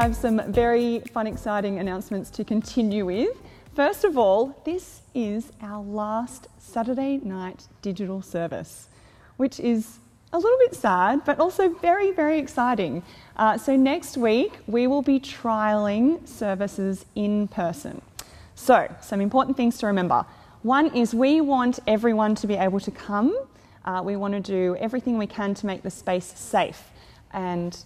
have some very fun, exciting announcements to continue with. First of all, this is our last Saturday night digital service, which is a little bit sad, but also very, very exciting. Uh, so, next week we will be trialling services in person. So, some important things to remember. One is we want everyone to be able to come. Uh, we want to do everything we can to make the space safe and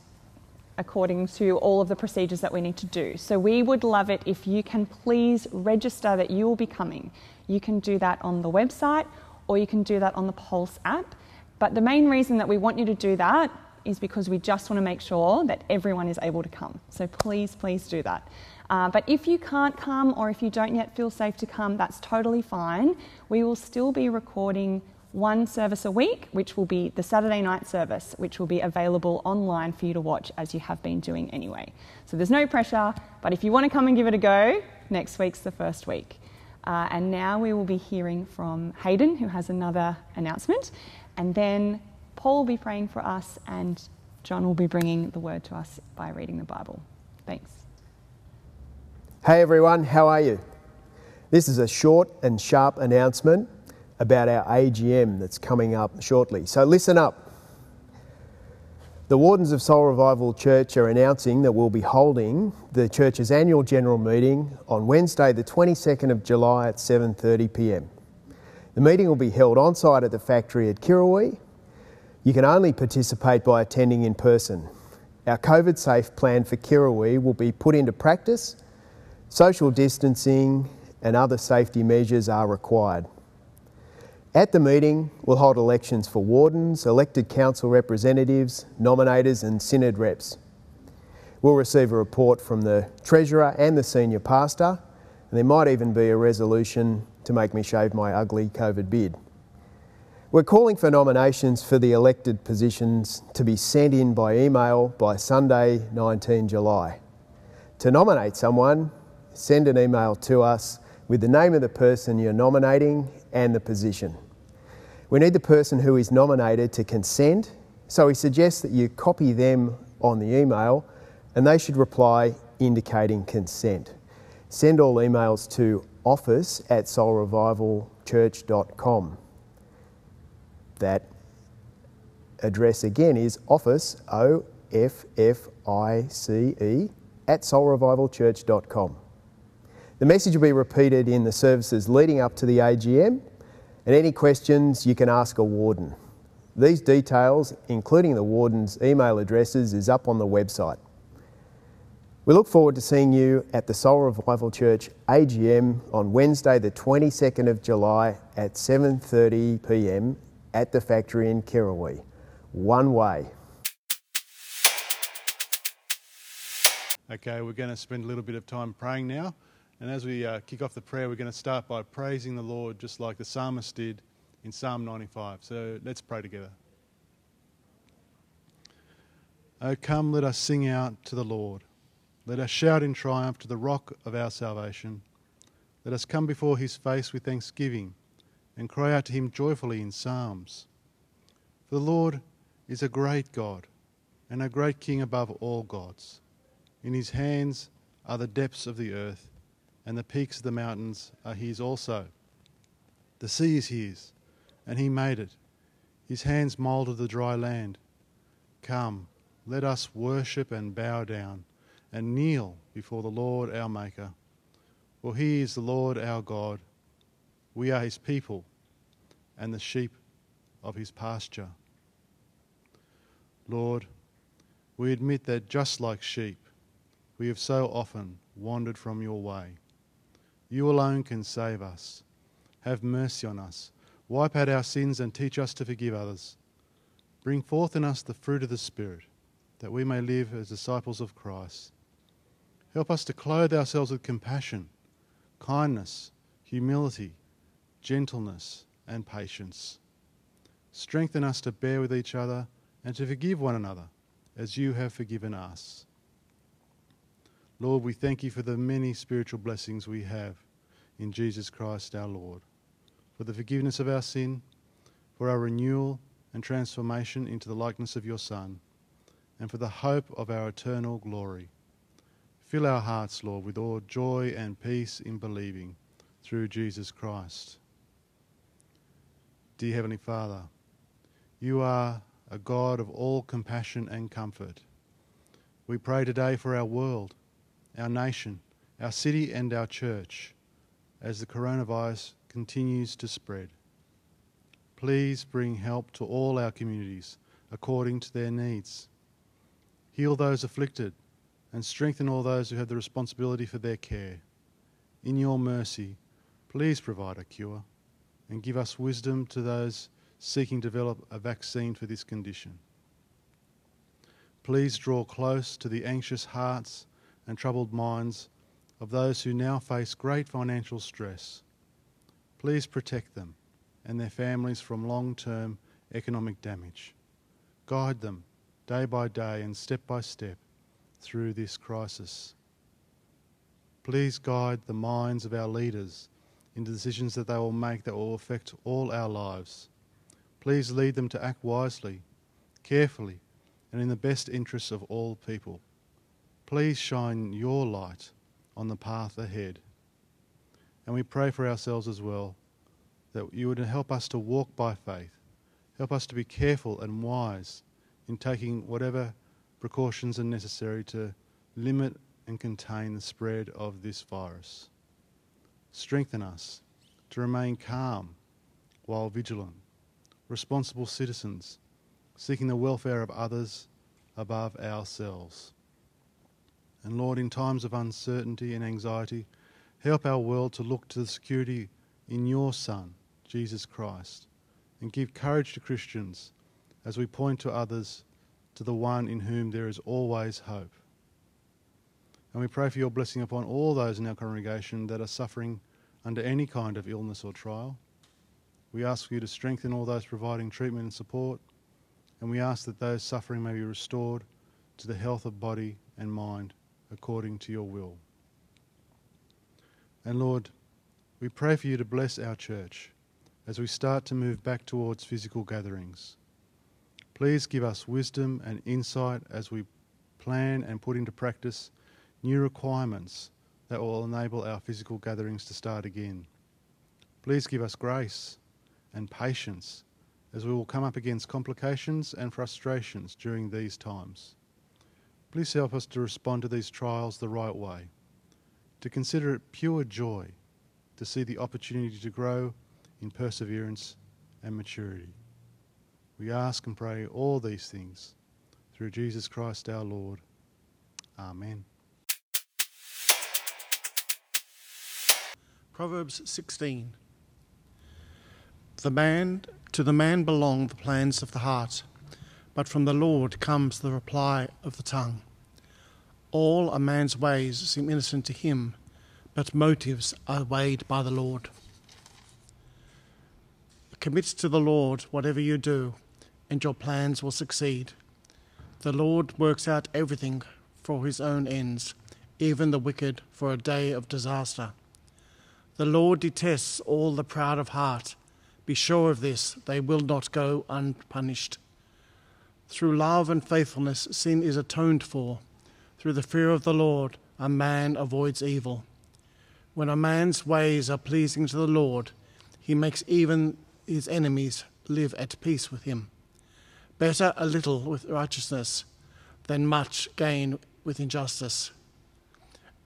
according to all of the procedures that we need to do. So, we would love it if you can please register that you will be coming. You can do that on the website or you can do that on the Pulse app. But the main reason that we want you to do that is because we just want to make sure that everyone is able to come. So please, please do that. Uh, but if you can't come or if you don't yet feel safe to come, that's totally fine. We will still be recording one service a week, which will be the Saturday night service, which will be available online for you to watch as you have been doing anyway. So there's no pressure, but if you want to come and give it a go, next week's the first week. Uh, and now we will be hearing from Hayden, who has another announcement. And then Paul will be praying for us, and John will be bringing the word to us by reading the Bible. Thanks. Hey everyone, how are you? This is a short and sharp announcement about our AGM that's coming up shortly. So listen up. The Wardens of Soul Revival Church are announcing that we'll be holding the church's annual general meeting on Wednesday the 22nd of July at 7:30 p.m. The meeting will be held on site at the factory at Kirrawee. You can only participate by attending in person. Our COVID safe plan for Kirrawee will be put into practice. Social distancing and other safety measures are required. At the meeting, we'll hold elections for wardens, elected council representatives, nominators, and synod reps. We'll receive a report from the treasurer and the senior pastor, and there might even be a resolution to make me shave my ugly COVID beard. We're calling for nominations for the elected positions to be sent in by email by Sunday, 19 July. To nominate someone, send an email to us with the name of the person you're nominating and the position. We need the person who is nominated to consent, so we suggest that you copy them on the email and they should reply indicating consent. Send all emails to office at soulrevivalchurch.com. That address again is office, O F F I C E, at soulrevivalchurch.com. The message will be repeated in the services leading up to the AGM, and any questions you can ask a warden. These details, including the warden's email addresses, is up on the website. We look forward to seeing you at the Soul Revival Church AGM on Wednesday the 22nd of July at 7:30 p.m. at the factory in Kirrawee. One way. Okay, we're going to spend a little bit of time praying now. And as we uh, kick off the prayer, we're going to start by praising the Lord just like the psalmist did in Psalm 95. So let's pray together. Oh, come, let us sing out to the Lord. Let us shout in triumph to the rock of our salvation. Let us come before his face with thanksgiving and cry out to him joyfully in psalms. For the Lord is a great God and a great King above all gods. In his hands are the depths of the earth, and the peaks of the mountains are his also. The sea is his, and he made it. His hands moulded the dry land. Come, let us worship and bow down and kneel before the Lord our Maker. For he is the Lord our God. We are his people and the sheep of his pasture. Lord, we admit that just like sheep, we have so often wandered from your way. You alone can save us. Have mercy on us. Wipe out our sins and teach us to forgive others. Bring forth in us the fruit of the Spirit, that we may live as disciples of Christ. Help us to clothe ourselves with compassion, kindness, humility, gentleness, and patience. Strengthen us to bear with each other and to forgive one another as you have forgiven us. Lord, we thank you for the many spiritual blessings we have in Jesus Christ our Lord, for the forgiveness of our sin, for our renewal and transformation into the likeness of your Son, and for the hope of our eternal glory. Fill our hearts, Lord, with all joy and peace in believing through Jesus Christ. Dear Heavenly Father, you are a God of all compassion and comfort. We pray today for our world, our nation, our city, and our church as the coronavirus continues to spread. Please bring help to all our communities according to their needs. Heal those afflicted and strengthen all those who have the responsibility for their care. In your mercy, please provide a cure and give us wisdom to those seeking to develop a vaccine for this condition. Please draw close to the anxious hearts and troubled minds of those who now face great financial stress. Please protect them and their families from long term economic damage. Guide them day by day and step by step through this crisis. Please guide the minds of our leaders into decisions that they will make that will affect all our lives. Please lead them to act wisely, carefully, and in the best interests of all people. Please shine your light on the path ahead. And we pray for ourselves as well that you would help us to walk by faith, help us to be careful and wise in taking whatever precautions are necessary to limit and contain the spread of this virus. Strengthen us to remain calm while vigilant, responsible citizens, seeking the welfare of others above ourselves. And Lord, in times of uncertainty and anxiety, help our world to look to the security in your Son, Jesus Christ, and give courage to Christians as we point to others to the one in whom there is always hope. And we pray for your blessing upon all those in our congregation that are suffering under any kind of illness or trial. We ask you to strengthen all those providing treatment and support, and we ask that those suffering may be restored to the health of body and mind according to your will. And Lord, we pray for you to bless our church as we start to move back towards physical gatherings. Please give us wisdom and insight as we plan and put into practice new requirements that will enable our physical gatherings to start again. Please give us grace and patience as we will come up against complications and frustrations during these times. Please help us to respond to these trials the right way, to consider it pure joy, to see the opportunity to grow in perseverance and maturity. We ask and pray all these things through Jesus Christ our Lord. Amen. Proverbs 16. The man to the man belong the plans of the heart, but from the Lord comes the reply of the tongue. All a man's ways seem innocent to him, but motives are weighed by the Lord. Commit to the Lord whatever you do, and your plans will succeed. The Lord works out everything for his own ends, even the wicked for a day of disaster. The Lord detests all the proud of heart. Be sure of this, they will not go unpunished. Through love and faithfulness, sin is atoned for. Through the fear of the Lord, a man avoids evil. When a man's ways are pleasing to the Lord, he makes even his enemies live at peace with him. Better a little with righteousness than much gain with injustice.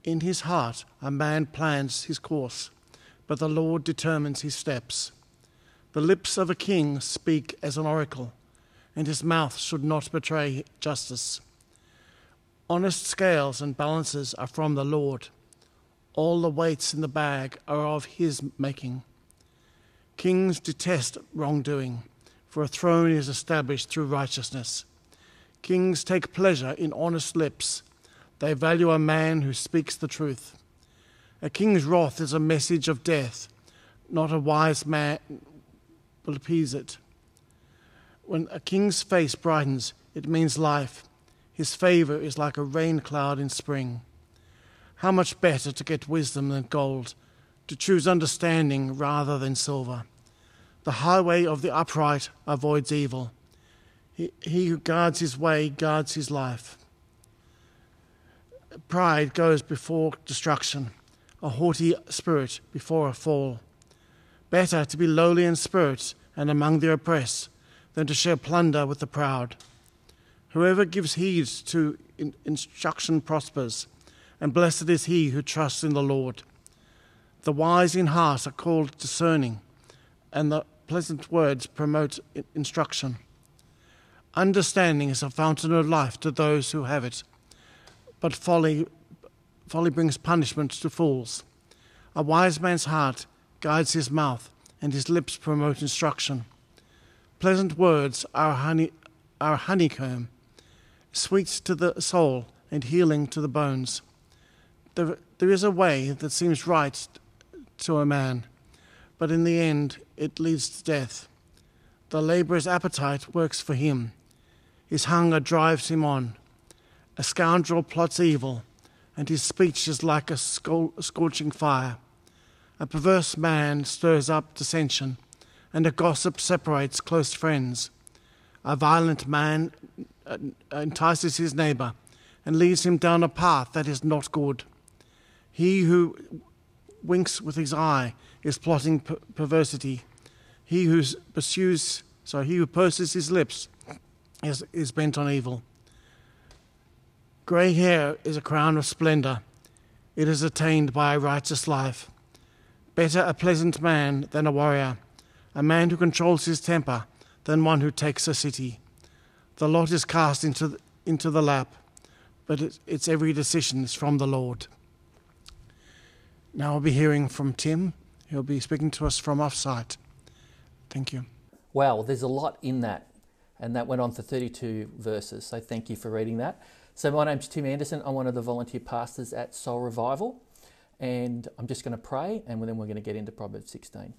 In his heart, a man plans his course, but the Lord determines his steps. The lips of a king speak as an oracle, and his mouth should not betray justice. Honest scales and balances are from the Lord. All the weights in the bag are of his making. Kings detest wrongdoing for a throne is established through righteousness. Kings take pleasure in honest lips. They value a man who speaks the truth. A king's wrath is a message of death, not a wise man will appease it. When a king's face brightens, it means life. His favor is like a rain cloud in spring. How much better to get wisdom than gold, to choose understanding rather than silver. The highway of the upright avoids evil. He, he who guards his way guards his life. pride goes before destruction, a haughty spirit before a fall. Better to be lowly in spirit and among the oppressed than to share plunder with the proud. Whoever gives heed to instruction prospers, and blessed is he who trusts in the Lord. The wise in heart are called discerning, and the pleasant words promote instruction. Understanding is a fountain of life to those who have it, but folly, folly brings punishment to fools. A wise man's heart guides his mouth, and his lips promote instruction. Pleasant words are, honey, are honeycomb, sweet to the soul and healing to the bones. There, there is a way that seems right to a man, but in the end it leads to death. The labourer's appetite works for him, his hunger drives him on. A scoundrel plots evil, and his speech is like a scorching fire. A perverse man stirs up dissension, and a gossip separates close friends. A violent man uh, entices his neighbor and leads him down a path that is not good. He who winks with his eye is plotting per- perversity. He who pursues, so he who purses his lips is, is bent on evil. Grey hair is a crown of splendor. It is attained by a righteous life. Better a pleasant man than a warrior, a man who controls his temper than one who takes a city. The lot is cast into the, into the lap, but it, its every decision is from the Lord. Now we'll be hearing from Tim. He'll be speaking to us from offsite. Thank you. Wow, there's a lot in that, and that went on for 32 verses. So thank you for reading that. So my name's Tim Anderson. I'm one of the volunteer pastors at Soul Revival. And I'm just going to pray and then we're going to get into Proverbs 16.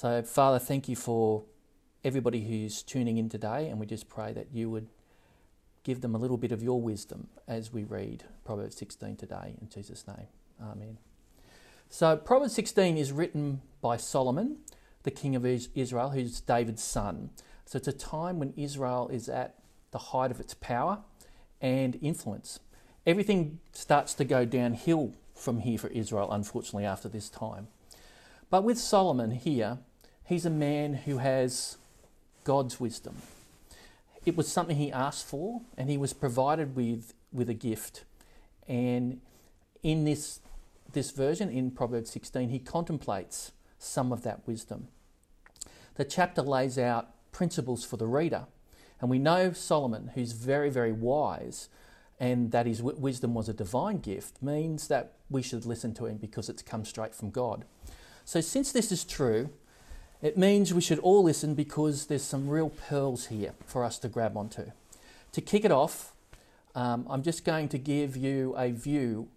So, Father, thank you for everybody who's tuning in today. And we just pray that you would give them a little bit of your wisdom as we read Proverbs 16 today. In Jesus' name, Amen. So, Proverbs 16 is written by Solomon, the king of Israel, who's David's son. So, it's a time when Israel is at the height of its power and influence. Everything starts to go downhill from here for Israel, unfortunately, after this time. But with Solomon here, he's a man who has God's wisdom. It was something he asked for, and he was provided with, with a gift. And in this, this version, in Proverbs 16, he contemplates some of that wisdom. The chapter lays out principles for the reader. And we know Solomon, who's very, very wise, and that his wisdom was a divine gift means that we should listen to him because it's come straight from God. So, since this is true, it means we should all listen because there's some real pearls here for us to grab onto. To kick it off, um, I'm just going to give you a view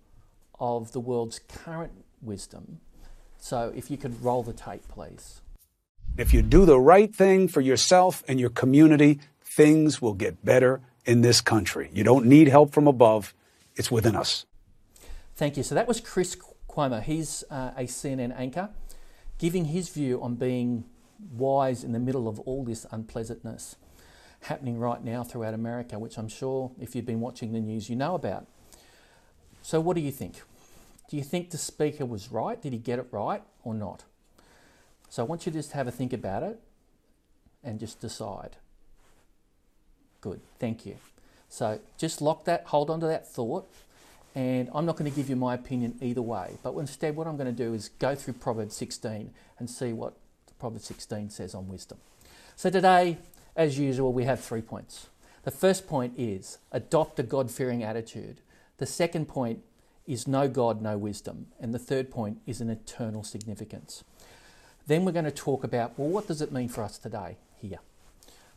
of the world's current wisdom. So, if you could roll the tape, please. If you do the right thing for yourself and your community, things will get better in this country. You don't need help from above, it's within us. Thank you. So that was Chris Cuomo. He's uh, a CNN anchor giving his view on being wise in the middle of all this unpleasantness happening right now throughout America, which I'm sure if you've been watching the news, you know about. So, what do you think? Do you think the speaker was right? Did he get it right or not? So, I want you to just have a think about it and just decide. Good, thank you. So just lock that, hold on to that thought, and I'm not going to give you my opinion either way. But instead, what I'm going to do is go through Proverbs 16 and see what Proverbs 16 says on wisdom. So today, as usual, we have three points. The first point is adopt a God fearing attitude. The second point is no God, no wisdom. And the third point is an eternal significance. Then we're going to talk about well, what does it mean for us today here?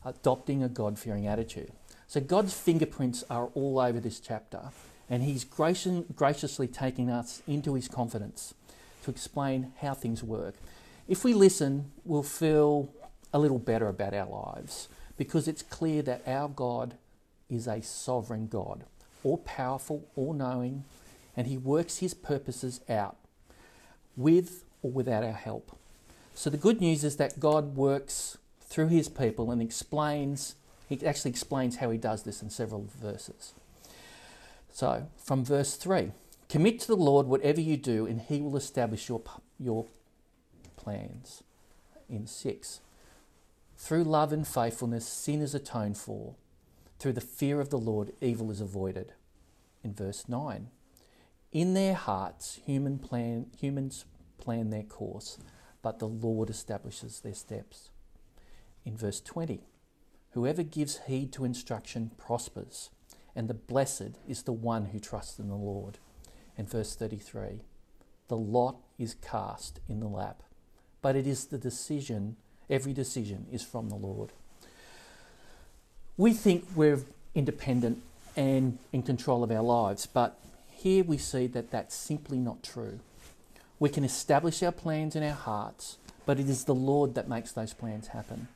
adopting a God fearing attitude. So God's fingerprints are all over this chapter, and He's graciously taking us into His confidence to explain how things work. If we listen, we'll feel a little better about our lives because it's clear that our God is a sovereign God, all powerful, all knowing, and He works His purposes out with or without our help. So the good news is that God works through his people and explains, he actually explains how he does this in several verses. So, from verse 3 Commit to the Lord whatever you do, and he will establish your, your plans. In 6 Through love and faithfulness, sin is atoned for. Through the fear of the Lord, evil is avoided. In verse 9 In their hearts, human plan, humans plan their course, but the Lord establishes their steps. In verse 20 Whoever gives heed to instruction prospers, and the blessed is the one who trusts in the Lord. And verse 33 The lot is cast in the lap, but it is the decision, every decision is from the Lord. We think we're independent and in control of our lives, but here we see that that's simply not true. We can establish our plans in our hearts, but it is the Lord that makes those plans happen.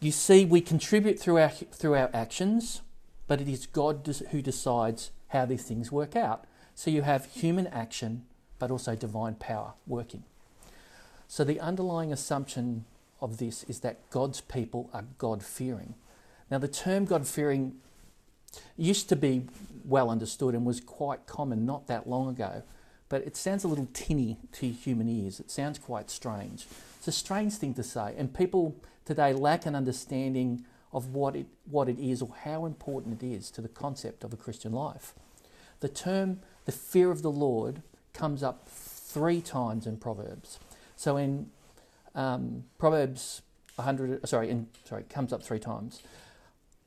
You see, we contribute through our, through our actions, but it is God who decides how these things work out. So you have human action, but also divine power working. So the underlying assumption of this is that God's people are God fearing. Now, the term God fearing used to be well understood and was quite common not that long ago, but it sounds a little tinny to human ears. It sounds quite strange. It's a strange thing to say, and people today lack an understanding of what it, what it is or how important it is to the concept of a Christian life. The term the fear of the Lord comes up three times in Proverbs. So in um, Proverbs 100, sorry, in, sorry, comes up three times.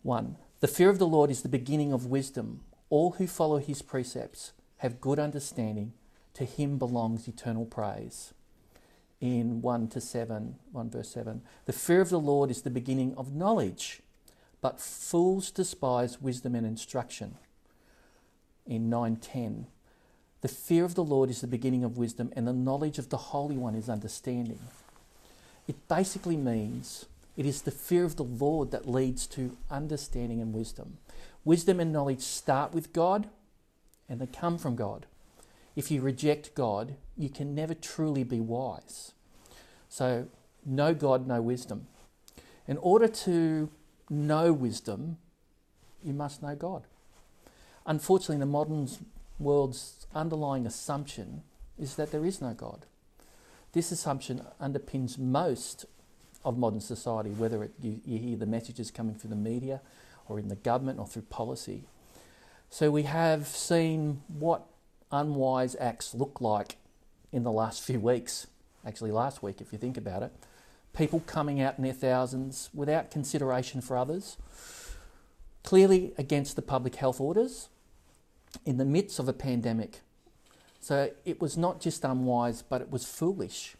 One, the fear of the Lord is the beginning of wisdom. All who follow his precepts have good understanding. To him belongs eternal praise in 1 to 7, 1 verse 7. The fear of the Lord is the beginning of knowledge, but fools despise wisdom and instruction. In 9:10, the fear of the Lord is the beginning of wisdom, and the knowledge of the Holy One is understanding. It basically means it is the fear of the Lord that leads to understanding and wisdom. Wisdom and knowledge start with God and they come from God. If you reject God, you can never truly be wise. So, no God, no wisdom. In order to know wisdom, you must know God. Unfortunately, the modern world's underlying assumption is that there is no God. This assumption underpins most of modern society, whether it, you, you hear the messages coming through the media or in the government or through policy. So we have seen what unwise acts look like in the last few weeks. Actually, last week, if you think about it. People coming out in their thousands without consideration for others, clearly against the public health orders in the midst of a pandemic. So it was not just unwise, but it was foolish.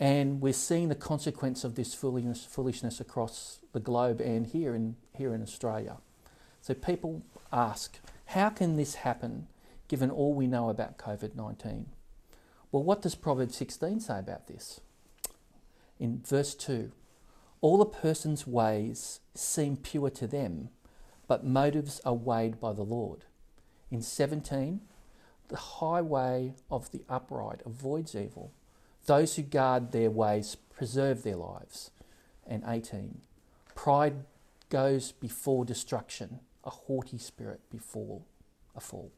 And we're seeing the consequence of this foolishness, foolishness across the globe and here in, here in Australia. So people ask, how can this happen given all we know about COVID 19. Well, what does Proverbs 16 say about this? In verse 2 All a person's ways seem pure to them, but motives are weighed by the Lord. In 17, the highway of the upright avoids evil. Those who guard their ways preserve their lives. And 18, pride goes before destruction, a haughty spirit before a fall.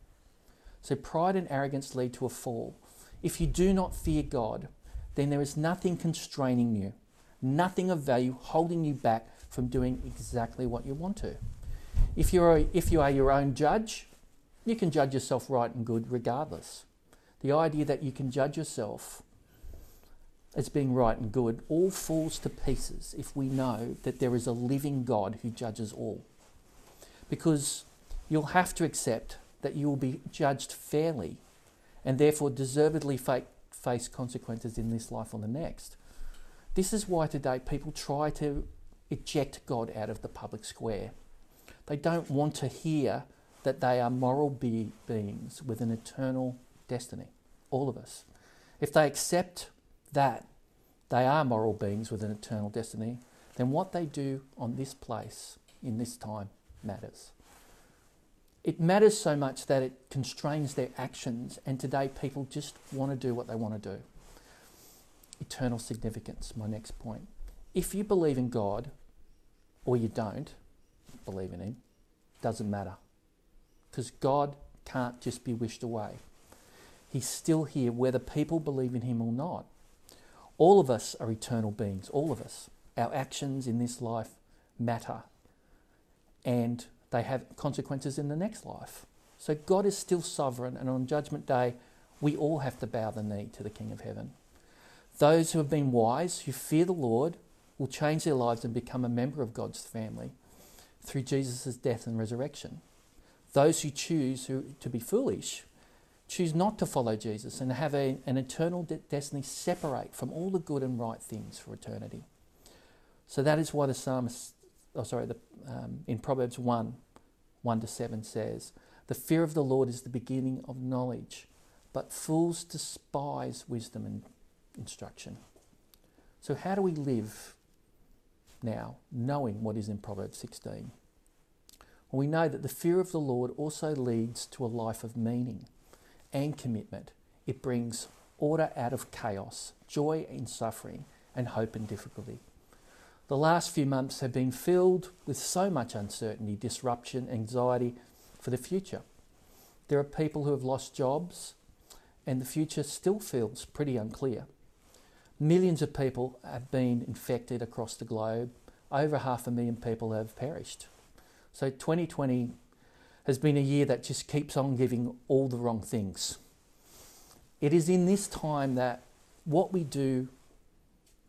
So pride and arrogance lead to a fall. If you do not fear God, then there is nothing constraining you, nothing of value holding you back from doing exactly what you want to. If, you're, if you are your own judge, you can judge yourself right and good regardless. The idea that you can judge yourself as being right and good all falls to pieces if we know that there is a living God who judges all. Because you'll have to accept that you will be judged fairly and therefore deservedly face consequences in this life or the next. This is why today people try to eject God out of the public square. They don't want to hear that they are moral be- beings with an eternal destiny, all of us. If they accept that they are moral beings with an eternal destiny, then what they do on this place in this time matters it matters so much that it constrains their actions, and today people just want to do what they want to do. Eternal significance, my next point. If you believe in God or you don't believe in Him, doesn't matter. because God can't just be wished away. He's still here whether people believe in him or not. All of us are eternal beings, all of us. Our actions in this life matter and they have consequences in the next life. So God is still sovereign, and on Judgment Day, we all have to bow the knee to the King of Heaven. Those who have been wise, who fear the Lord, will change their lives and become a member of God's family through Jesus' death and resurrection. Those who choose who, to be foolish choose not to follow Jesus and have a, an eternal de- destiny separate from all the good and right things for eternity. So that is why the psalmist, oh sorry, the, um, in Proverbs 1, 1 to 7 says, The fear of the Lord is the beginning of knowledge, but fools despise wisdom and instruction. So how do we live now, knowing what is in Proverbs 16? Well, we know that the fear of the Lord also leads to a life of meaning and commitment. It brings order out of chaos, joy in suffering, and hope in difficulty. The last few months have been filled with so much uncertainty, disruption, anxiety for the future. There are people who have lost jobs, and the future still feels pretty unclear. Millions of people have been infected across the globe. Over half a million people have perished. So 2020 has been a year that just keeps on giving all the wrong things. It is in this time that what we do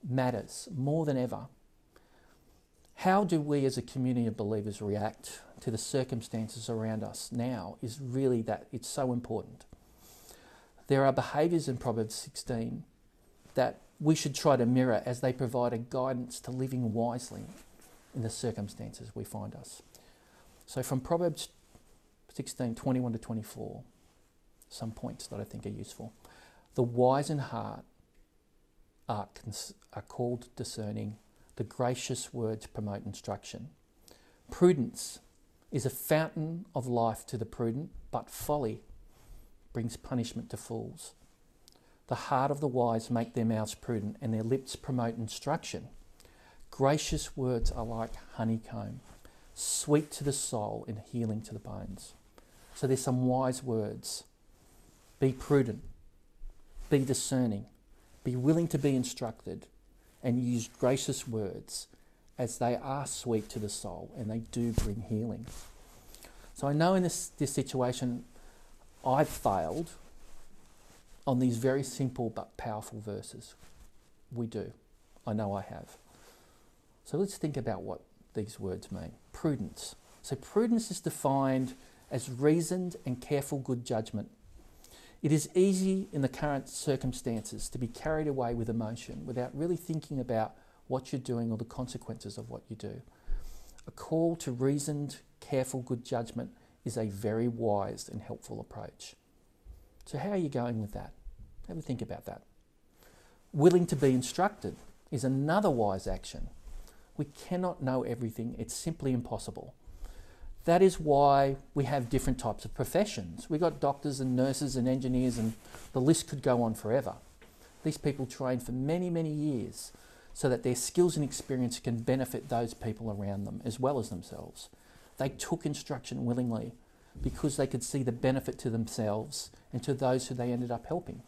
matters more than ever. How do we as a community of believers react to the circumstances around us now is really that it's so important. There are behaviours in Proverbs 16 that we should try to mirror as they provide a guidance to living wisely in the circumstances we find us. So from Proverbs 16, 21 to 24, some points that I think are useful. The wise in heart are, are called discerning. The gracious words promote instruction. Prudence is a fountain of life to the prudent, but folly brings punishment to fools. The heart of the wise make their mouths prudent, and their lips promote instruction. Gracious words are like honeycomb, sweet to the soul and healing to the bones. So there's some wise words. Be prudent, be discerning, be willing to be instructed, and use gracious words as they are sweet to the soul and they do bring healing. So I know in this, this situation I've failed on these very simple but powerful verses. We do. I know I have. So let's think about what these words mean. Prudence. So prudence is defined as reasoned and careful good judgment. It is easy in the current circumstances to be carried away with emotion without really thinking about what you're doing or the consequences of what you do. A call to reasoned, careful good judgment is a very wise and helpful approach. So, how are you going with that? Have a think about that. Willing to be instructed is another wise action. We cannot know everything, it's simply impossible. That is why we have different types of professions. We've got doctors and nurses and engineers, and the list could go on forever. These people train for many, many years so that their skills and experience can benefit those people around them as well as themselves. They took instruction willingly because they could see the benefit to themselves and to those who they ended up helping.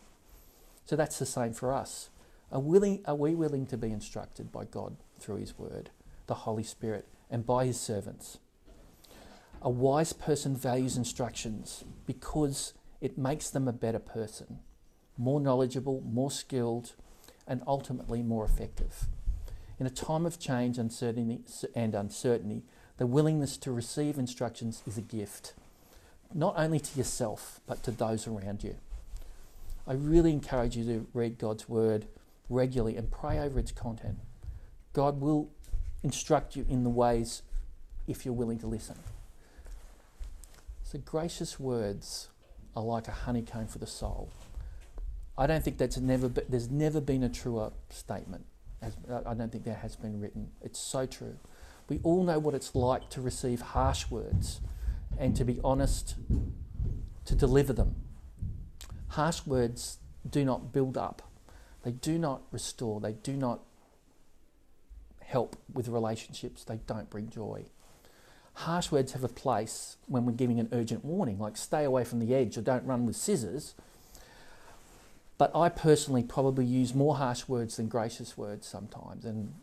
So that's the same for us. Are, willing, are we willing to be instructed by God through His Word, the Holy Spirit, and by His servants? A wise person values instructions because it makes them a better person, more knowledgeable, more skilled, and ultimately more effective. In a time of change uncertainty, and uncertainty, the willingness to receive instructions is a gift, not only to yourself, but to those around you. I really encourage you to read God's Word regularly and pray over its content. God will instruct you in the ways if you're willing to listen. So, gracious words are like a honeycomb for the soul. I don't think that's never be, there's never been a truer statement. As, uh, I don't think that has been written. It's so true. We all know what it's like to receive harsh words and to be honest to deliver them. Harsh words do not build up, they do not restore, they do not help with relationships, they don't bring joy. Harsh words have a place when we're giving an urgent warning, like stay away from the edge or don't run with scissors. But I personally probably use more harsh words than gracious words sometimes, and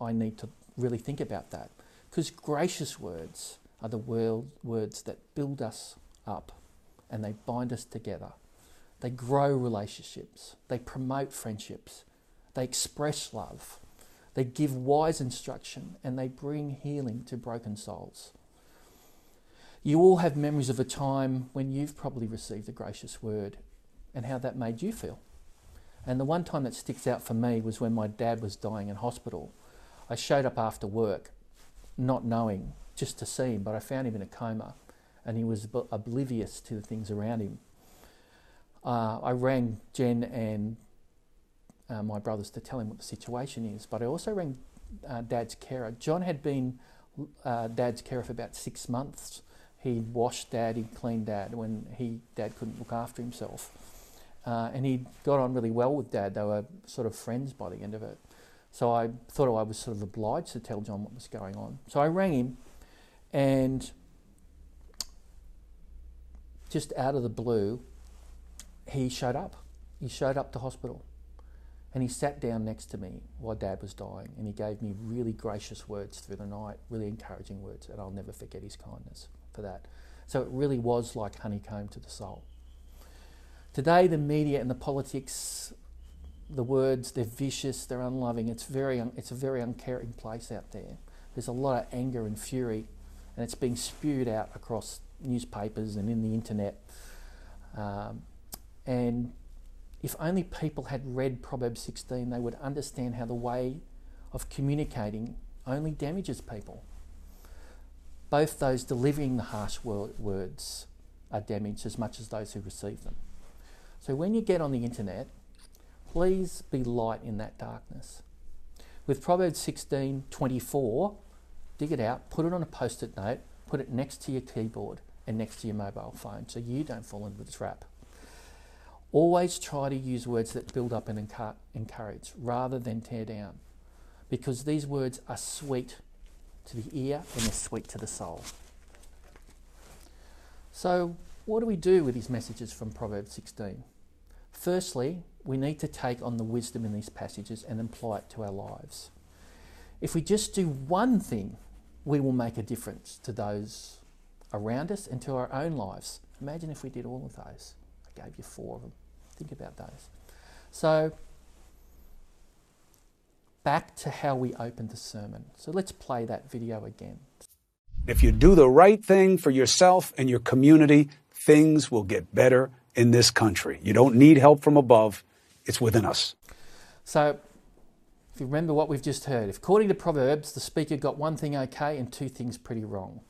I need to really think about that. Because gracious words are the words that build us up and they bind us together. They grow relationships, they promote friendships, they express love, they give wise instruction, and they bring healing to broken souls. You all have memories of a time when you've probably received a gracious word and how that made you feel. And the one time that sticks out for me was when my dad was dying in hospital. I showed up after work, not knowing, just to see him, but I found him in a coma and he was oblivious to the things around him. Uh, I rang Jen and uh, my brothers to tell him what the situation is, but I also rang uh, Dad's carer. John had been uh, Dad's carer for about six months. He'd washed Dad, he'd cleaned Dad when he Dad couldn't look after himself. Uh, and he got on really well with Dad. They were sort of friends by the end of it. So I thought I was sort of obliged to tell John what was going on. So I rang him, and just out of the blue, he showed up. He showed up to hospital. And he sat down next to me while Dad was dying, and he gave me really gracious words through the night, really encouraging words, and I'll never forget his kindness for that. So it really was like honeycomb to the soul. Today, the media and the politics, the words, they're vicious, they're unloving. It's, very un- it's a very uncaring place out there. There's a lot of anger and fury, and it's being spewed out across newspapers and in the internet. Um, and if only people had read Proverbs 16, they would understand how the way of communicating only damages people. Both those delivering the harsh words are damaged as much as those who receive them. So when you get on the internet, please be light in that darkness. With Proverbs 16 24, dig it out, put it on a post it note, put it next to your keyboard and next to your mobile phone so you don't fall into the trap. Always try to use words that build up and encourage rather than tear down because these words are sweet to the ear and they're sweet to the soul. So, what do we do with these messages from Proverbs 16? Firstly, we need to take on the wisdom in these passages and apply it to our lives. If we just do one thing, we will make a difference to those around us and to our own lives. Imagine if we did all of those. I gave you four of them. Think about those. So, back to how we opened the sermon. So, let's play that video again. If you do the right thing for yourself and your community, things will get better in this country. You don't need help from above, it's within us. So, if you remember what we've just heard, if according to Proverbs, the speaker got one thing okay and two things pretty wrong,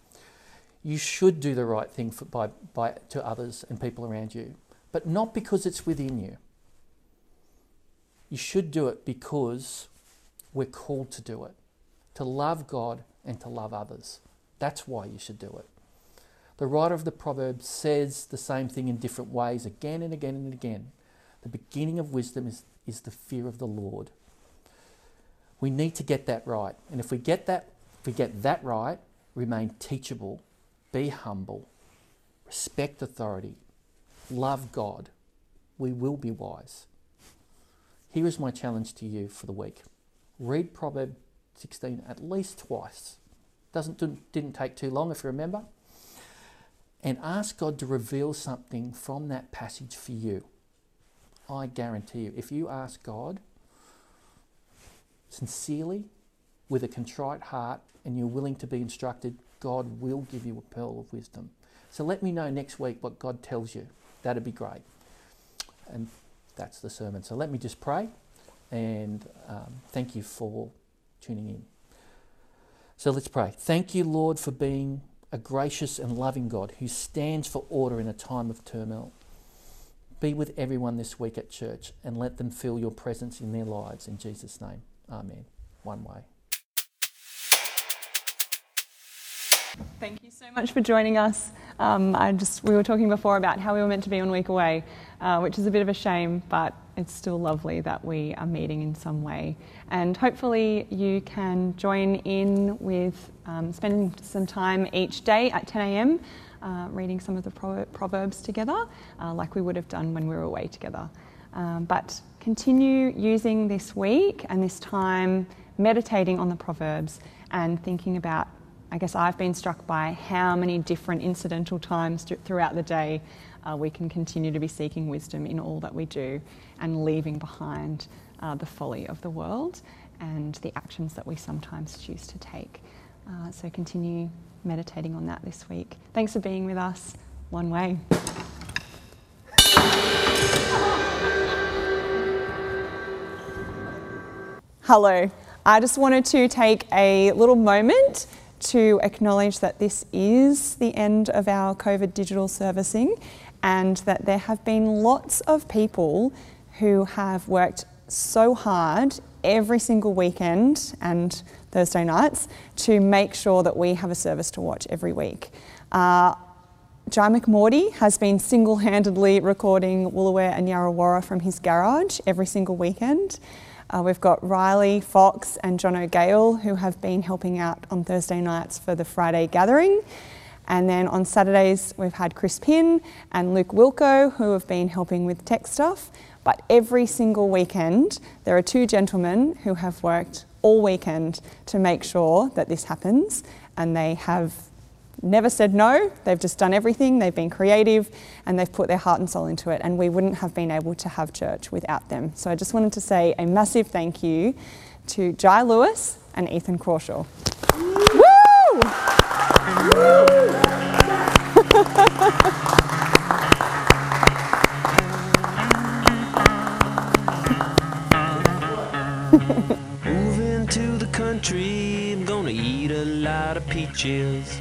you should do the right thing for, by, by, to others and people around you, but not because it's within you. You should do it because we're called to do it, to love God and to love others. That's why you should do it. The writer of the Proverbs says the same thing in different ways again and again and again. The beginning of wisdom is, is the fear of the Lord. We need to get that right. And if we get that, if we get that right, remain teachable, be humble, respect authority, love God, we will be wise. Here is my challenge to you for the week. Read Proverbs 16 at least twice. Doesn't didn't take too long if you remember and ask God to reveal something from that passage for you. I guarantee you, if you ask God sincerely, with a contrite heart, and you're willing to be instructed, God will give you a pearl of wisdom. So let me know next week what God tells you. That'd be great. And that's the sermon. So let me just pray and um, thank you for tuning in. So let's pray. Thank you, Lord, for being a gracious and loving God who stands for order in a time of turmoil. Be with everyone this week at church and let them feel your presence in their lives. In Jesus' name, Amen. One way. Thank you so much for joining us. Um, I just we were talking before about how we were meant to be on week away, uh, which is a bit of a shame, but it's still lovely that we are meeting in some way. And hopefully, you can join in with um, spending some time each day at 10 a.m. Uh, reading some of the proverbs together, uh, like we would have done when we were away together. Um, but continue using this week and this time meditating on the proverbs and thinking about. I guess I've been struck by how many different incidental times throughout the day uh, we can continue to be seeking wisdom in all that we do and leaving behind uh, the folly of the world and the actions that we sometimes choose to take. Uh, so continue meditating on that this week. Thanks for being with us. One way. Hello. I just wanted to take a little moment to acknowledge that this is the end of our COVID digital servicing and that there have been lots of people who have worked so hard every single weekend and Thursday nights to make sure that we have a service to watch every week. Uh, Jai McMorty has been single handedly recording Woolooware and Yarrawarrah from his garage every single weekend. Uh, we've got Riley Fox and John O'Gale who have been helping out on Thursday nights for the Friday gathering. And then on Saturdays, we've had Chris Pinn and Luke Wilco who have been helping with tech stuff. But every single weekend, there are two gentlemen who have worked all weekend to make sure that this happens, and they have never said no. They've just done everything. They've been creative and they've put their heart and soul into it. And we wouldn't have been able to have church without them. So I just wanted to say a massive thank you to Jai Lewis and Ethan Crawshaw. Woo! Moving to the country, I'm gonna eat a lot of peaches.